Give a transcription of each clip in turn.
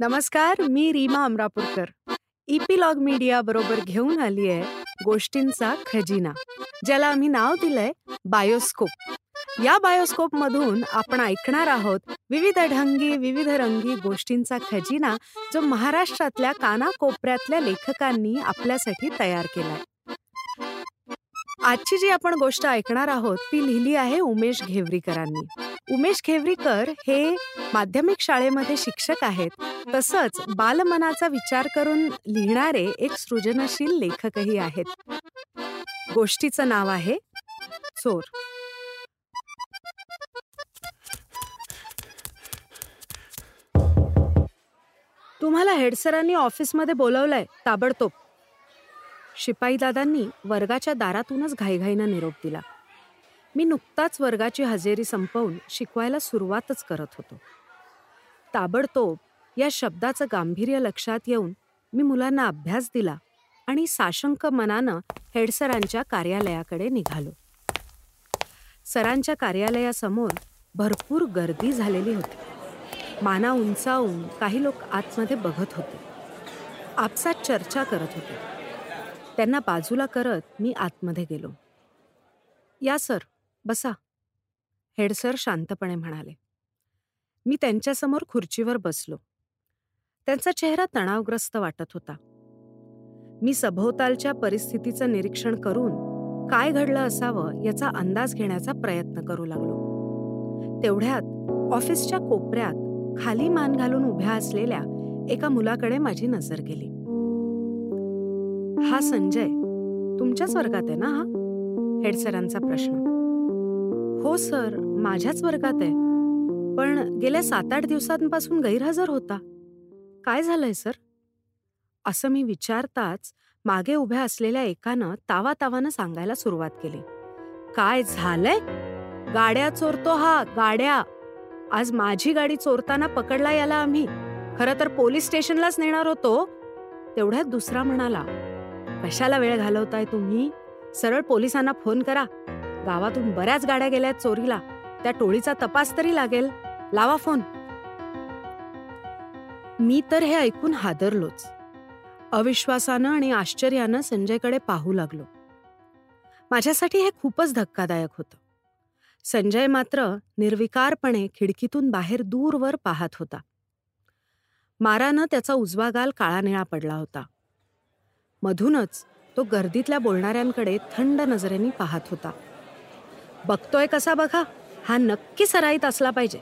नमस्कार मी Reema Amrapurkar. Epilogue media बरोबर घेऊन आली आहे गोष्टींचा खजिना ज्याला आम्ही नाव दिलंय बायोस्कोप. या बायोस्कोप मधून आपण ऐकणार आहोत विविध ढंगी विविध रंगी गोष्टींचा खजिना जो महाराष्ट्रातल्या कानाकोपऱ्यातल्या लेखकांनी आपल्यासाठी तयार केलाय. आजची जी आपण गोष्ट ऐकणार आहोत ती लिहिली आहे उमेश घेवरीकरांनी. उमेश घेवरीकर हे माध्यमिक शाळेमध्ये शिक्षक आहेत. तसंच बालमनाचा विचार करून लिहिणारे एक सृजनशील लेखकही आहेत. गोष्टीचं नाव आहे चोर. तुम्हाला हेडसरांनी ऑफिसमध्ये बोलवलंय ताबडतोब. शिपाईदादांनी वर्गाच्या दारातूनच घाईघाईनं निरोप दिला. मी नुकताच वर्गाची हजेरी संपवून शिकवायला सुरुवातच करत होतो. ताबडतोब या शब्दाचं गांभीर्य लक्षात येऊन मी मुलांना अभ्यास दिला आणि साशंक मनानं हेडसरांच्या कार्यालयाकडे निघालो. सरांच्या कार्यालयासमोर भरपूर गर्दी झालेली होती. माना उंचावून काही लोक आतमध्ये बघत होते. आपसात चर्चा करत होते. त्यांना बाजूला करत मी आतमध्ये गेलो. या सर. बसा. हेडसर शांतपणे म्हणाले. मी त्यांच्यासमोर खुर्चीवर बसलो. त्यांचा चेहरा तणावग्रस्त वाटत होता. मी सभोवतालच्या परिस्थितीचं निरीक्षण करून काय घडलं असावं याचा अंदाज घेण्याचा प्रयत्न करू लागलो. तेवढ्यात ऑफिसच्या कोपऱ्यात खाली मान घालून उभ्या असलेल्या एका मुलाकडे माझी नजर गेली. हा संजय तुमच्याच वर्गात आहे ना हा? हेडसरांचा प्रश्न. हो सर माझ्याच वर्गात आहे. पण गेल्या सात आठ दिवसांपासून गैरहजर होता. काय झालंय सर? असं मी विचारताच मागे उभ्या असलेल्या एकानं तावा तावानं सांगायला सुरुवात केली. काय झालंय? गाड्या चोरतो हा गाड्या! आज माझी गाडी चोरताना पकडला याला आम्ही. खरं तर पोलीस स्टेशनलाच नेणार होतो. तेवढ्यात दुसरा म्हणाला कशाला वेळ घालवताय तुम्ही? सरळ पोलिसांना फोन करा. गावातून बऱ्याच गाड्या गेल्यात चोरीला. त्या टोळीचा तपास तरी लागेल. लावा फोन. मी तर हे ऐकून हादरलोच. अविश्वासानं आणि आश्चर्यानं संजयकडे पाहू लागलो. माझ्यासाठी हे खूपच धक्कादायक होतं. संजय मात्र निर्विकारपणे खिडकीतून बाहेर दूरवर पाहत होता. मारानं त्याचा उजवा गाल काळा निळा पडला होता. मधूनच तो गर्दीतल्या बोलणाऱ्यांकडे थंड नजरेने पाहत होता. बघतोय कसा बघा? हा नक्की सराईत असला पाहिजे.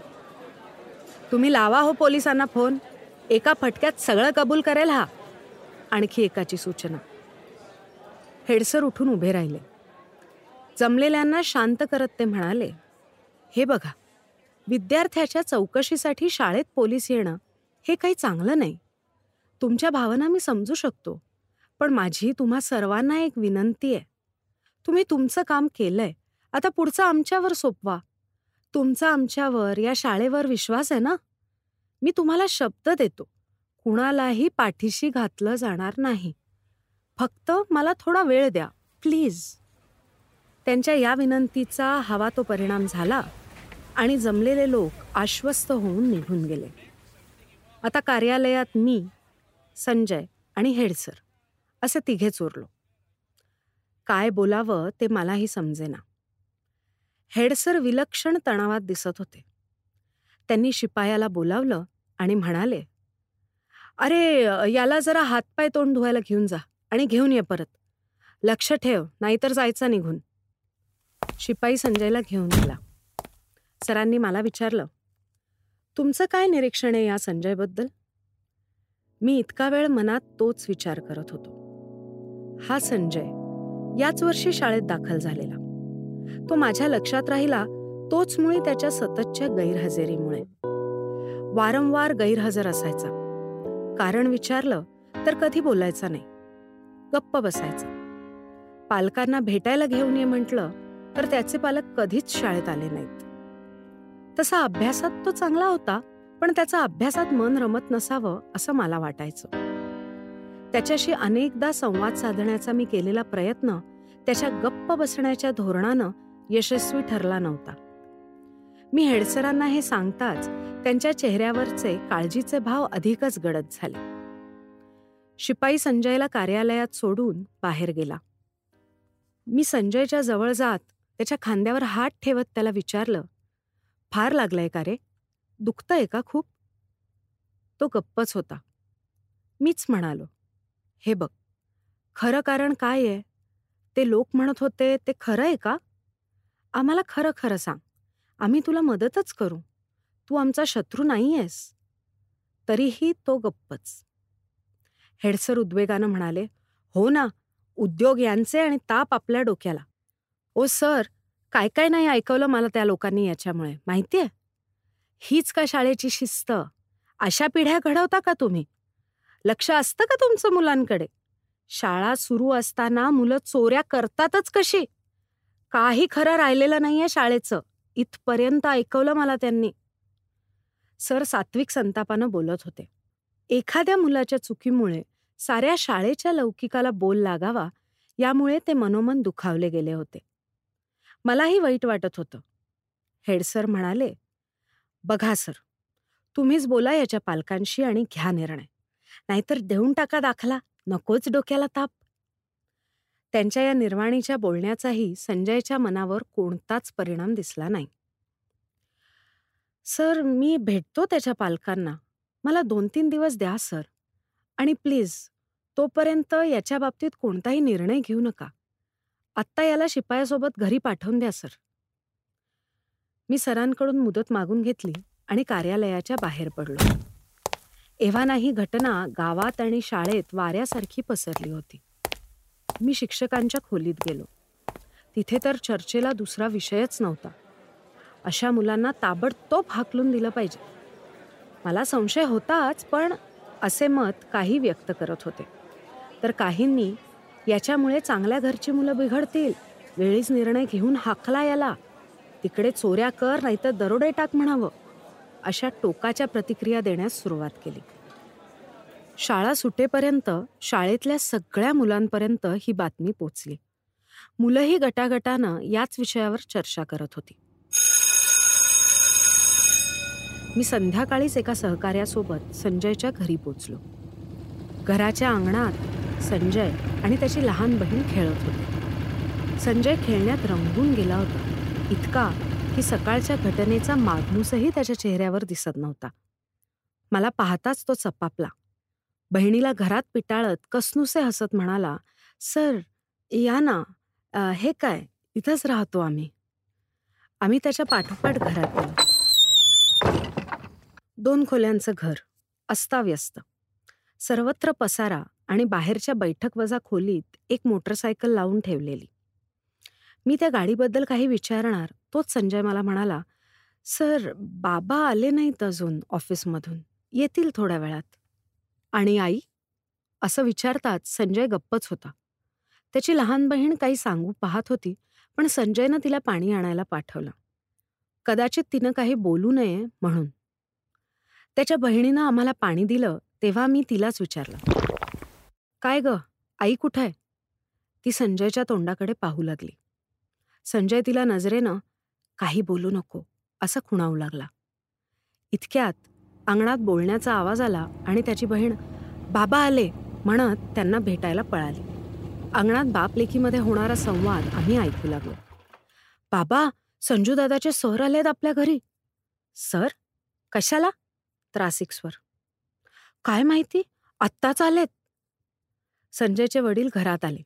तुम्ही लावा हो पोलिसांना फोन. एका फटक्यात सगळं कबूल करेल हा. आणखी एकाची सूचना. हेडसर उठून उभे राहिले. जमलेल्यांना शांत करत ते म्हणाले हे बघा विद्यार्थ्याच्या चौकशीसाठी शाळेत पोलीस येणं हे काही चांगलं नाही. तुमच्या भावना मी समजू शकतो. पण माझी तुम्हा सर्वांना एक विनंती आहे. तुम्ही तुमचं काम केलंय. आता पुढचं आमच्यावर सोपवा. तुमचा आमच्यावर या शाळेवर विश्वास आहे ना? मी तुम्हाला शब्द देतो. कुणालाही पाठीशी घातलं जाणार नाही. फक्त मला थोडा वेळ द्या प्लीज. त्यांच्या या विनंतीचा हवा तो परिणाम झाला आणि जमलेले लोक आश्वस्त होऊन निघून गेले. आता कार्यालयात मी संजय आणि हेडसर असे तिघे चोरलो. काय बोलावं ते मलाही समजेना. हेडसर विलक्षण तणावात दिसत होते. त्यांनी शिपायाला बोलावलं आणि म्हणाले अरे याला जरा हातपाय तोंड धुवायला घेऊन जा आणि घेऊन ये परत. लक्ष ठेव नाहीतर जायचा निघून. शिपाई संजयला घेऊन गेला. सरांनी मला विचारलं तुमचं काय निरीक्षण आहे या संजयबद्दल? मी इतका वेळ मनात तोच विचार करत होतो. हा संजय याच वर्षी शाळेत दाखल झालेला. तो माझ्या लक्षात राहिला तोच मुळे त्याच्या सततच्या गैरहजेरीमुळे. वारंवार गैरहजर असायचा. कारण विचारलं तर कधी बोलायचा नाही. गप्प बसायचा. पालकांना भेटायला घेऊन ये म्हटलं तर त्याचे पालक कधीच शाळेत आले नाहीत. तसा अभ्यासात तो चांगला होता पण त्याचा अभ्यासात मन रमत नसावं असं मला वाटायचं. त्याच्याशी अनेकदा संवाद साधण्याचा मी केलेला प्रयत्न त्याच्या गप्प बसण्याच्या धोरणानं यशस्वी ठरला नव्हता. मी हेडसरांना हे सांगताच त्यांच्या चेहऱ्यावरचे काळजीचे भाव अधिकच गडद झाले. शिपाई संजयला कार्यालयात सोडून बाहेर गेला. मी संजयच्या जवळ जात त्याच्या खांद्यावर हात ठेवत त्याला विचारलं फार लागलंय का रे? दुखतंय का खूप? तो गप्पच होता. मीच म्हणालो हे बघ. खरं कारण काय आहे? ते लोक म्हणत होते ते खरं आहे का? आम्हाला खरं खरं सांग. आम्ही तुला मदतच करू. तू आमचा शत्रू नाही आहेस. तरीही तो गप्पच. हेडसर उद्वेगानं म्हणाले हो ना उद्योग यांचे आणि ताप आपल्या डोक्याला. ओ सर काय काय नाही ऐकवलं मला त्या लोकांनी याच्यामुळे माहितीये? हीच का शाळेची शिस्त? अशा पिढ्या घडवता का तुम्ही? लक्ष असतं का तुमचं मुलांकडे? शाळा सुरू असताना मुलं चोऱ्या करतातच कशी? काही खरं राहिलेलं नाहीये शाळेचं. इथपर्यंत ऐकवलं मला त्यांनी. सर सात्विक संतापानं बोलत होते. एखाद्या मुलाच्या चुकीमुळे साऱ्या शाळेच्या लौकिकाला बोल लागावा यामुळे ते मनोमन दुखावले गेले होते. मलाही वाईट वाटत होतं. हेडसर म्हणाले बघा सर तुम्हीच बोला याच्या पालकांशी आणि घ्या निर्णय. नाहीतर देऊन टाका दाखला. नकोच डोक्याला ताप. त्यांच्या या निर्वाणीच्या बोलण्याचाही संजयच्या मनावर कोणताच परिणाम दिसला नाही. सर मी भेटतो त्याच्या पालकांना. मला दोन तीन दिवस द्या सर. आणि प्लीज तोपर्यंत याच्या बाबतीत कोणताही निर्णय घेऊ नका. आत्ता याला शिपायासोबत घरी पाठवून द्या सर. मी सरांकडून मुदत मागून घेतली आणि कार्यालयाच्या बाहेर पडलो. एव्हाना ही घटना गावात आणि शाळेत वाऱ्यासारखी पसरली होती. मी शिक्षकांच्या खोलीत गेलो. तिथे तर चर्चेला दुसरा विषयच नव्हता. अशा मुलांना ताबडतोब हाकलून दिलं पाहिजे. मला संशय होताच पण असे मत काही व्यक्त करत होते. तर काहींनी याच्यामुळे चांगल्या घरची मुलं बिघडतील. वेळीच निर्णय घेऊन हाकला याला. तिकडे चोऱ्या कर नाहीतर दरोडे टाक म्हणावं. अशा टोकाच्या प्रतिक्रिया देण्यास सुरुवात केली. शाळा सुटेपर्यंत शाळेतल्या सगळ्या मुलांपर्यंत ही बातमी पोचली. मुलंही गटागटानं याच विषयावर चर्चा करत होती. मी संध्याकाळीच एका सहकार्यासोबत संजयच्या घरी पोचलो. घराच्या अंगणात संजय आणि त्याची लहान बहीण खेळत होती. संजय खेळण्यात रंगून गेला होता. इतका की सकाळच्या घटनेचा मागमूसही त्याच्या चेहऱ्यावर दिसत नव्हता. मला पाहताच तो चपापला. बहिणीला घरात पिटाळत कसनुसे हसत म्हणाला सर या ना हे काय? इथंच राहतो आम्ही. आम्ही त्याच्या पाठोपाठ घरात गेलो. दोन खोल्यांचं घर अस्ताव्यस्त. सर्वत्र पसारा आणि बाहेरच्या बैठक वजा खोलीत एक मोटरसायकल लावून ठेवलेली. मी त्या गाडीबद्दल काही विचारणार तोच संजय मला म्हणाला सर बाबा आले नाहीत अजून ऑफिसमधून. येतील थोड्या वेळात. आणि आई? असं विचारताच संजय गप्पच होता. त्याची लहान बहीण काही सांगू पाहत होती पण संजयनं तिला पाणी आणायला पाठवलं. कदाचित तिनं काही बोलू नये म्हणून. त्याच्या बहिणीनं आम्हाला पाणी दिलं तेव्हा मी तिलाच विचारलं. काय ग? आई कुठं आहे? ती संजयच्या तोंडाकडे पाहू लागली. संजय तिला नजरेनं काही बोलू नको असं खुणावू लागला. इतक्यात अंगणात बोलण्याचा आवाज आला आणि त्याची बहीण बाबा आले म्हणत त्यांना भेटायला पळाली. अंगणात बापलेखीमध्ये होणारा संवाद आम्ही ऐकू लागलो. बाबा संजू दादाचे सर आलेत आपल्या घरी. सर? कशाला? त्रासिक स्वर. काय माहिती? आत्ताच आलेत. संजयचे वडील घरात आले.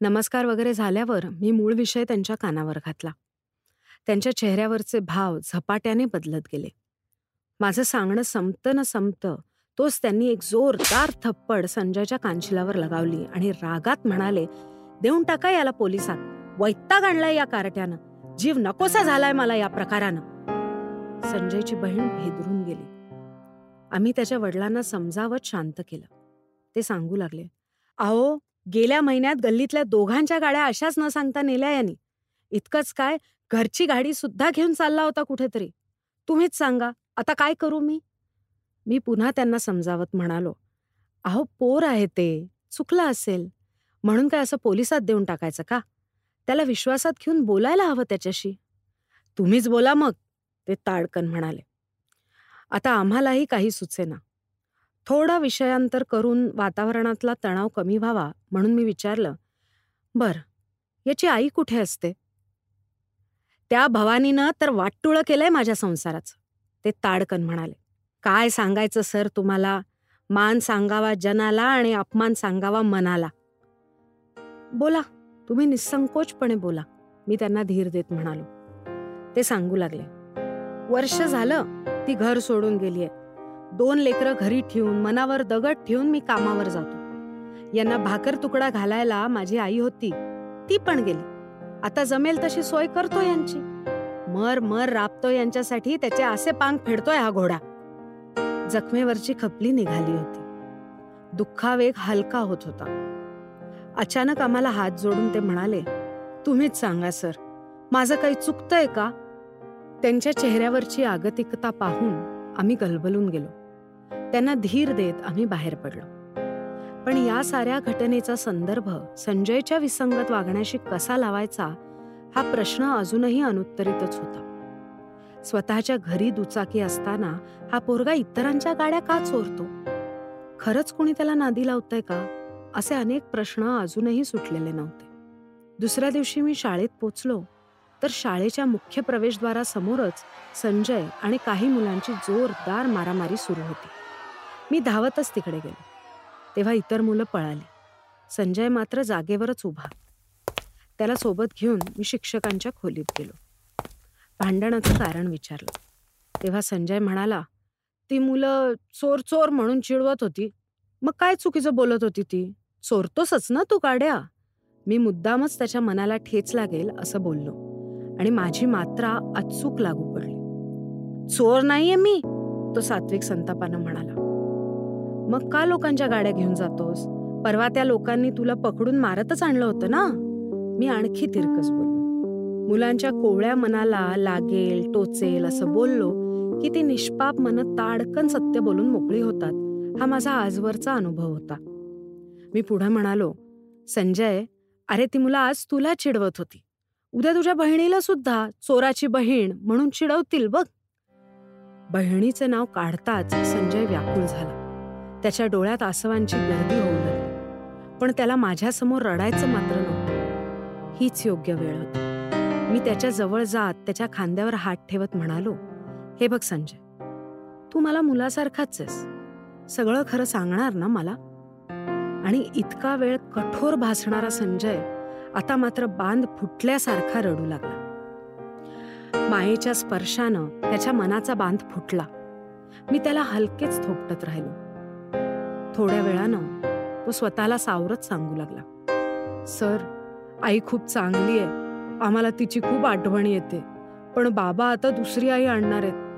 नमस्कार वगैरे झाल्यावर मी मूळ विषय त्यांच्या कानावर घातला. त्यांच्या चेहऱ्यावरचे भाव झपाट्याने बदलत गेले. माझं सांगणं संपतं न संपतं तोच त्यांनी एक जोरदार थप्पड संजयच्या कांशिलावर लगावली आणि रागात म्हणाले देऊन टाका याला पोलिसात. वैताग आणलाय या कारट्यानं. जीव नकोसा झालाय मला या प्रकारानं. संजयची बहीण भेदरून गेली. आम्ही त्याच्या वडिलांना समजावत शांत केलं. ते सांगू लागले अहो गेल्या महिन्यात गल्लीतल्या दोघांच्या गाड्या अशाच न सांगता नेल्या यांनी. इतकंच काय घरची गाडी सुद्धा घेऊन चालला होता कुठेतरी. तुम्हीच सांगा आता काय करू मी? मी पुन्हा त्यांना समजावत म्हणालो अहो पोर आहे ते चुकलं असेल. म्हणून काय असं पोलिसात देऊन टाकायचं का? त्याला विश्वासात घेऊन बोलायला हवं त्याच्याशी. तुम्हीच बोला मग ते ताडकन म्हणाले. आता आम्हालाही काही सुचेना. थोडा विषयांतर करून वातावरणातला तणाव कमी व्हावा म्हणून मी विचारलं बर याची आई कुठे असते? त्या भवानीनं तर वाटटुळं केलंय माझ्या संसाराचं. ते ताडकन म्हणाले काय सांगायचं सर तुम्हाला? मान सांगावा जनाला आणि अपमान सांगावा मनाला. बोला तुम्ही निसंकोचपणे बोला मी त्यांना धीर देत म्हणालो. ते सांगू लागले वर्ष झालं ती घर सोडून गेलीये. दोन लेकरं घरी ठेवून मनावर दगड ठेवून मी कामावर जातो. यांना भाकर तुकडा घालायला माझी आई होती ती पण गेली. आता जमेल तशी सोय करतो यांची. मर मर राबतो यांच्यासाठी त्याचे असे पांग फेडतोय हा घोडा. जखमेवरची खपली निघाली होती. दुःखावेग हलका होत होता. अचानक आम्हाला हात जोडून ते म्हणाले तुम्हीच सांगा सर. माझं काही चुकतंय का? त्यांच्या चेहऱ्यावरची आगतिकता पाहून आम्ही गलबलून गेलो. त्यांना धीर देत आम्ही बाहेर पडलो. पण या साऱ्या घटनेचा संदर्भ संजयच्या विसंगत वागण्याशी कसा लावायचा हा प्रश्न अजूनही अनुत्तरितच होता. स्वतःच्या घरी दुचाकी असताना हा पोरगा इतरांच्या गाड्या का चोरतो? खरंच कोणी त्याला नादी लावतंय का? असे अनेक प्रश्न अजूनही सुटलेले नव्हते. दुसऱ्या दिवशी मी शाळेत पोचलो तर शाळेच्या मुख्य प्रवेशद्वारासमोरच संजय आणि काही मुलांची जोरदार मारामारी सुरू होती. मी धावतच तिकडे गेलो. तेव्हा इतर मुलं पळाली. संजय मात्र जागेवरच उभा. त्याला सोबत घेऊन मी शिक्षकांच्या खोलीत गेलो. भांडणाचं कारण विचारलं. तेव्हा संजय म्हणाला ती मुलं चोर चोर म्हणून चिडवत होती. मग काय चुकीचं बोलत होती ती? चोरतोसच ना तू गाड्या? मी मुद्दामच त्याच्या मनाला ठेच लागेल असं बोललो आणि माझी मात्रा अचूक लागू पडली. चोर नाहीये मी तो सात्विक संतापानं म्हणाला. मग का लोकांच्या गाड्या घेऊन जातोस? परवा त्या लोकांनी तुला पकडून मारतच आणलं होतं ना? मी आणखी तिरकस बोललो. मुलांच्या कोवळ्या मनाला लागेल टोचेल असं बोललो की ती निष्पाप मन ताडकन सत्य बोलून मोकळी होतात. हा माझा आजवरचा अनुभव होता. मी पुढे म्हणालो संजय अरे ती मुलं आज तुला चिडवत होती. उद्या तुझ्या बहिणीला सुद्धा चोराची बहीण म्हणून चिडवतील बघ. बहिणीचे नाव काढताच संजय व्याकुळ झाला. त्याच्या डोळ्यात आसवांची गर्दी होऊ लागली. पण त्याला माझ्यासमोर रडायचं मात्र नव्हतं. हीच योग्य वेळ होती. मी त्याच्याजवळ जात त्याच्या खांद्यावर हात ठेवत म्हणालो हे बघ संजय तू मला मुलासारखाच आहेस. सगळं खरं सांगणार ना मला? आणि इतका वेळ कठोर भासणारा संजय आता मात्र बांध फुटल्यासारखा रडू लागला. मायेच्या स्पर्शानं त्याच्या मनाचा बांध फुटला. मी त्याला हलकेच थोपटत राहिलो. थोड्या वेळानं तो स्वतःला सावरत सांगू लागला. सर आई खूप चांगली आहे. आम्हाला तिची खूप आठवण येते. पण बाबा आता दुसरी आई आणणार आहेत.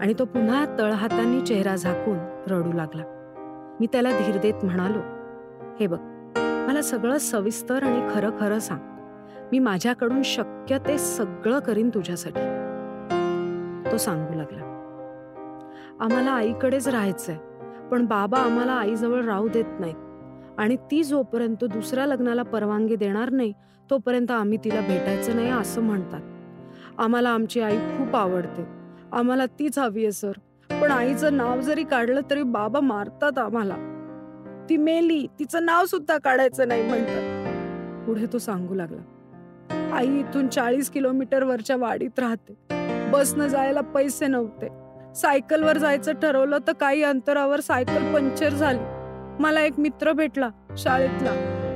आणि तो पुन्हा तळहातांनी चेहरा झाकून रडू लागला. मी त्याला धीर देत म्हणालो हे बघ मला सगळं सविस्तर आणि खरं खरं सांग. मी माझ्याकडून शक्य ते सगळं करीन तुझ्यासाठी. तो सांगू लागला. आम्हाला आईकडेच राहायचंय. पण बाबा आम्हाला आईजवळ राहू देत नाहीत. आणि ती जोपर्यंत दुसऱ्या लग्नाला परवानगी देणार नाही तोपर्यंत आम्ही तिला भेटायचं नाही असं म्हणतात. आम्हाला आमची आई खूप आवडते. आम्हाला तीच हवी आहे सर. पण आईचं नाव जरी काढलं तरी बाबा मारतात आम्हाला. ती मेली तिचं नाव सुद्धा काढायचं नाही म्हणतात. पुढे तो सांगू लागला. आई इथून चाळीस किलोमीटर वरच्या वाडीत राहते. बसनं जायला पैसे नव्हते. सायकलवर जायचं ठरवलं तर काही अंतरावर सायकल पंक्चर झाली. मला एक मित्र भेटला शाळेतला.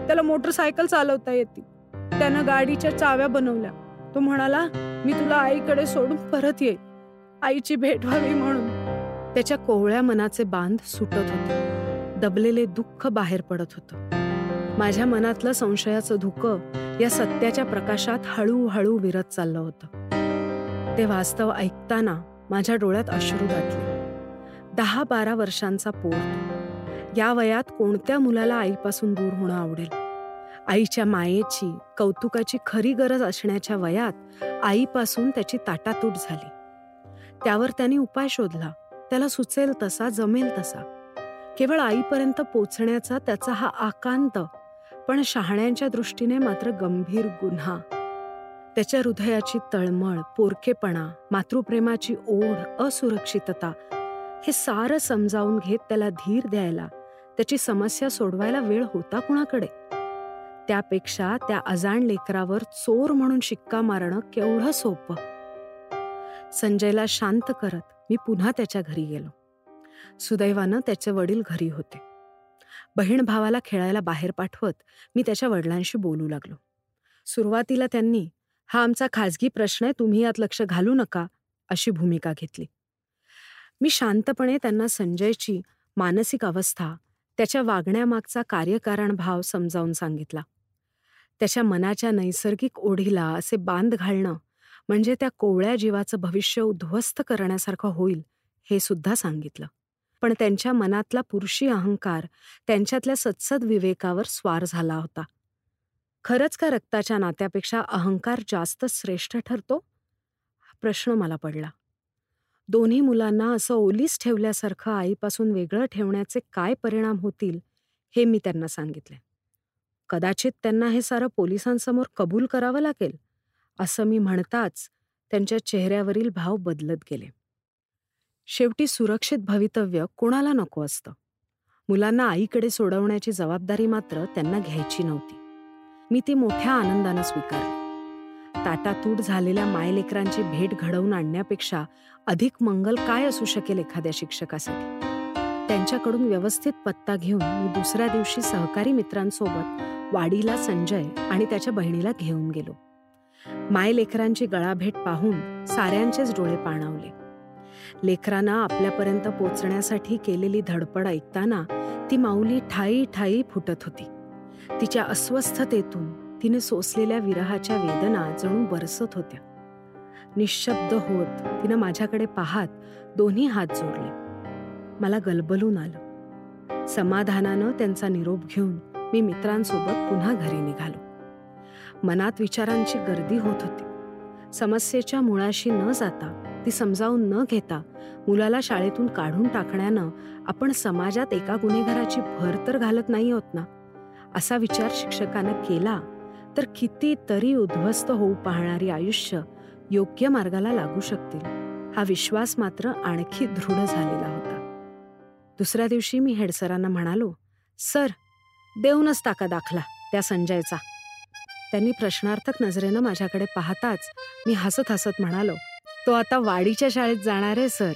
त्याला मोटरसायकल चालवता येते. त्यानं गाडीच्या चाव्या बनवल्या. तो म्हणाला मी तुला आईकडे सोडून परत येईल आईची भेट व्हावी म्हणून. त्याच्या कोवळ्या मनाचे बांध सुटत होते. दबलेले दुःख बाहेर पडत होतं. माझ्या मनातलं संशयाचं धुकं या सत्याच्या प्रकाशात हळूहळू विरत चाललं होतं. ते वास्तव ऐकताना माझ्या डोळ्यात अश्रू दाटले दहा बारा वर्षांचा पोर या वयात कोणत्या मुलाला आईपासून दूर होणं आवडेल? आईच्या मायेची कौतुकाची खरी गरज असण्याच्या वयात आईपासून त्याची ताटातूट झाली. त्यावर त्याने उपाय शोधला. त्याला सुचेल तसा जमेल तसा. केवळ आईपर्यंत पोचण्याचा त्याचा हा आकांत पण शहाण्यांच्या दृष्टीने मात्र गंभीर गुन्हा. त्याच्या हृदयाची तळमळ पोरकेपणा मातृप्रेमाची ओढ असुरक्षितता हे सारं समजावून घेत त्याला धीर द्यायला त्याची समस्या सोडवायला वेळ होता कुणाकडे? त्यापेक्षा त्या अजाण लेकरावर चोर म्हणून शिक्का मारणं केवढं सोपं? संजयला शांत करत मी पुन्हा त्याच्या घरी गेलो. सुदैवानं त्याचे वडील घरी होते. बहीण भावाला खेळायला बाहेर पाठवत मी त्याच्या वडिलांशी बोलू लागलो. सुरुवातीला त्यांनी हा आमचा खाजगी प्रश्न आहे तुम्ही यात लक्ष घालू नका अशी भूमिका घेतली. मी शांतपणे त्यांना संजयची मानसिक अवस्था त्याच्या वागण्यामागचा कार्यकारण भाव समजावून सांगितला. त्याच्या मनाच्या नैसर्गिक ओढीला असे बांध घालणं म्हणजे त्या कोवळ्या जीवाचं भविष्य उद्ध्वस्त करण्यासारखं होईल हे सुद्धा सांगितलं. पण त्यांच्या मनातला पुरुषी अहंकार त्यांच्यातल्या सत्सद विवेकावर स्वार झाला होता. खरंच का रक्ताच्या नात्यापेक्षा अहंकार जास्त श्रेष्ठ ठरतो? हा प्रश्न मला पडला. दोन्ही मुलांना असं ओलीस ठेवल्यासारखं आईपासून वेगळं ठेवण्याचे काय परिणाम होतील हे मी त्यांना सांगितले. कदाचित त्यांना हे सारं पोलिसांसमोर कबूल करावं लागेल असं मी म्हणताच त्यांच्या चेहऱ्यावरील भाव बदलत गेले. शेवटी सुरक्षित भवितव्य कोणाला नको असतं. मुलांना आईकडे सोडवण्याची जबाबदारी मात्र त्यांना घ्यायची नव्हती. मी ती मोठ्या आनंदानं स्वीकार ताटातूट झालेल्या मायलेकरांची भेट घडवून आणण्यापेक्षा अधिक मंगल काय असू शकेल एखाद्या शिक्षकासाठी? त्यांच्याकडून व्यवस्थित पत्ता घेऊन मी दुसऱ्या दिवशी सहकारी मित्रांसोबत वाडीला संजय आणि त्याच्या बहिणीला घेऊन गेलो. मायलेकरांची गळाभेट पाहून साऱ्यांचेच डोळे पाणावले. लेकरांना आपल्यापर्यंत पोचण्यासाठी केलेली धडपड ऐकताना ती माऊली ठाई ठाई फुटत होती. तिच्या अस्वस्थतेतून तिने सोसलेल्या विरहाच्या वेदना जणू बरसत होत्या. निशब्द होत तिनं माझ्याकडे पाहात दोन्ही हात जोडले. मला गलबलून आलं. समाधानानं त्यांचा निरोप घेऊन मी मित्रांसोबत पुन्हा घरी निघालो. मनात विचारांची गर्दी होत होती. समस्येच्या मुळाशी न जाता ती समजावून न घेता मुलाला शाळेतून काढून टाकण्यानं आपण समाजात एका गुन्हेगाराची भर तर घालत नाही होत ना? असा विचार शिक्षकानं केला तर कितीतरी उद्ध्वस्त होऊ पाहणारी आयुष्य योग्य मार्गाला लागू शकतील हा विश्वास मात्र आणखी दृढ झालेला होता. दुसऱ्या दिवशी मी हेडसरांना म्हणालो सर देऊनच टाका दाखला त्या संजयचा. त्यांनी प्रश्नार्थक नजरेनं माझ्याकडे पाहताच मी हसत हसत म्हणालो तो आता वाडीच्या शाळेत जाणार आहे सर.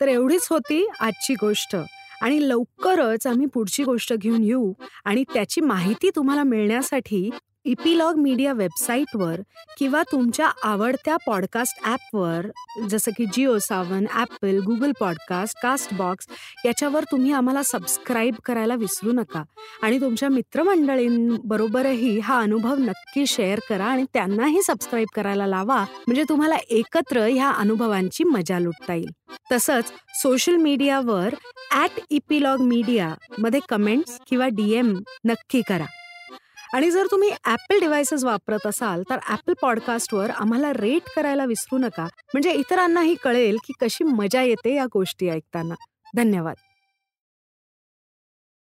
तर एवढीच होती आजची गोष्ट. आणि लवकरच आम्ही पुढची गोष्ट घेऊन येऊ आणि त्याची माहिती तुम्हाला मिळण्यासाठी इपिलॉग मीडिया वेबसाईटवर किंवा तुमच्या आवडत्या पॉडकास्ट ॲपवर जसं की Jio Saavn Apple Google podcast Castbox याच्यावर तुम्ही आम्हाला सबस्क्राईब करायला विसरू नका. आणि तुमच्या मित्रमंडळींबरोबरही हा अनुभव नक्की शेअर करा आणि त्यांनाही सबस्क्राईब करायला लावा. म्हणजे तुम्हाला एकत्र ह्या अनुभवांची मजा लुटता येईल. तसंच सोशल मीडियावर ॲट इपिलॉग मीडियामध्ये कमेंट्स किंवा डी एम नक्की करा. आणि जर तुम्ही ॲपल डिव्हायसेस वापरत असाल तर ॲपल पॉडकास्टवर आम्हाला रेट करायला विसरू नका. म्हणजे इतरांनाही कळेल की कशी मजा येते या गोष्टी ऐकताना. धन्यवाद.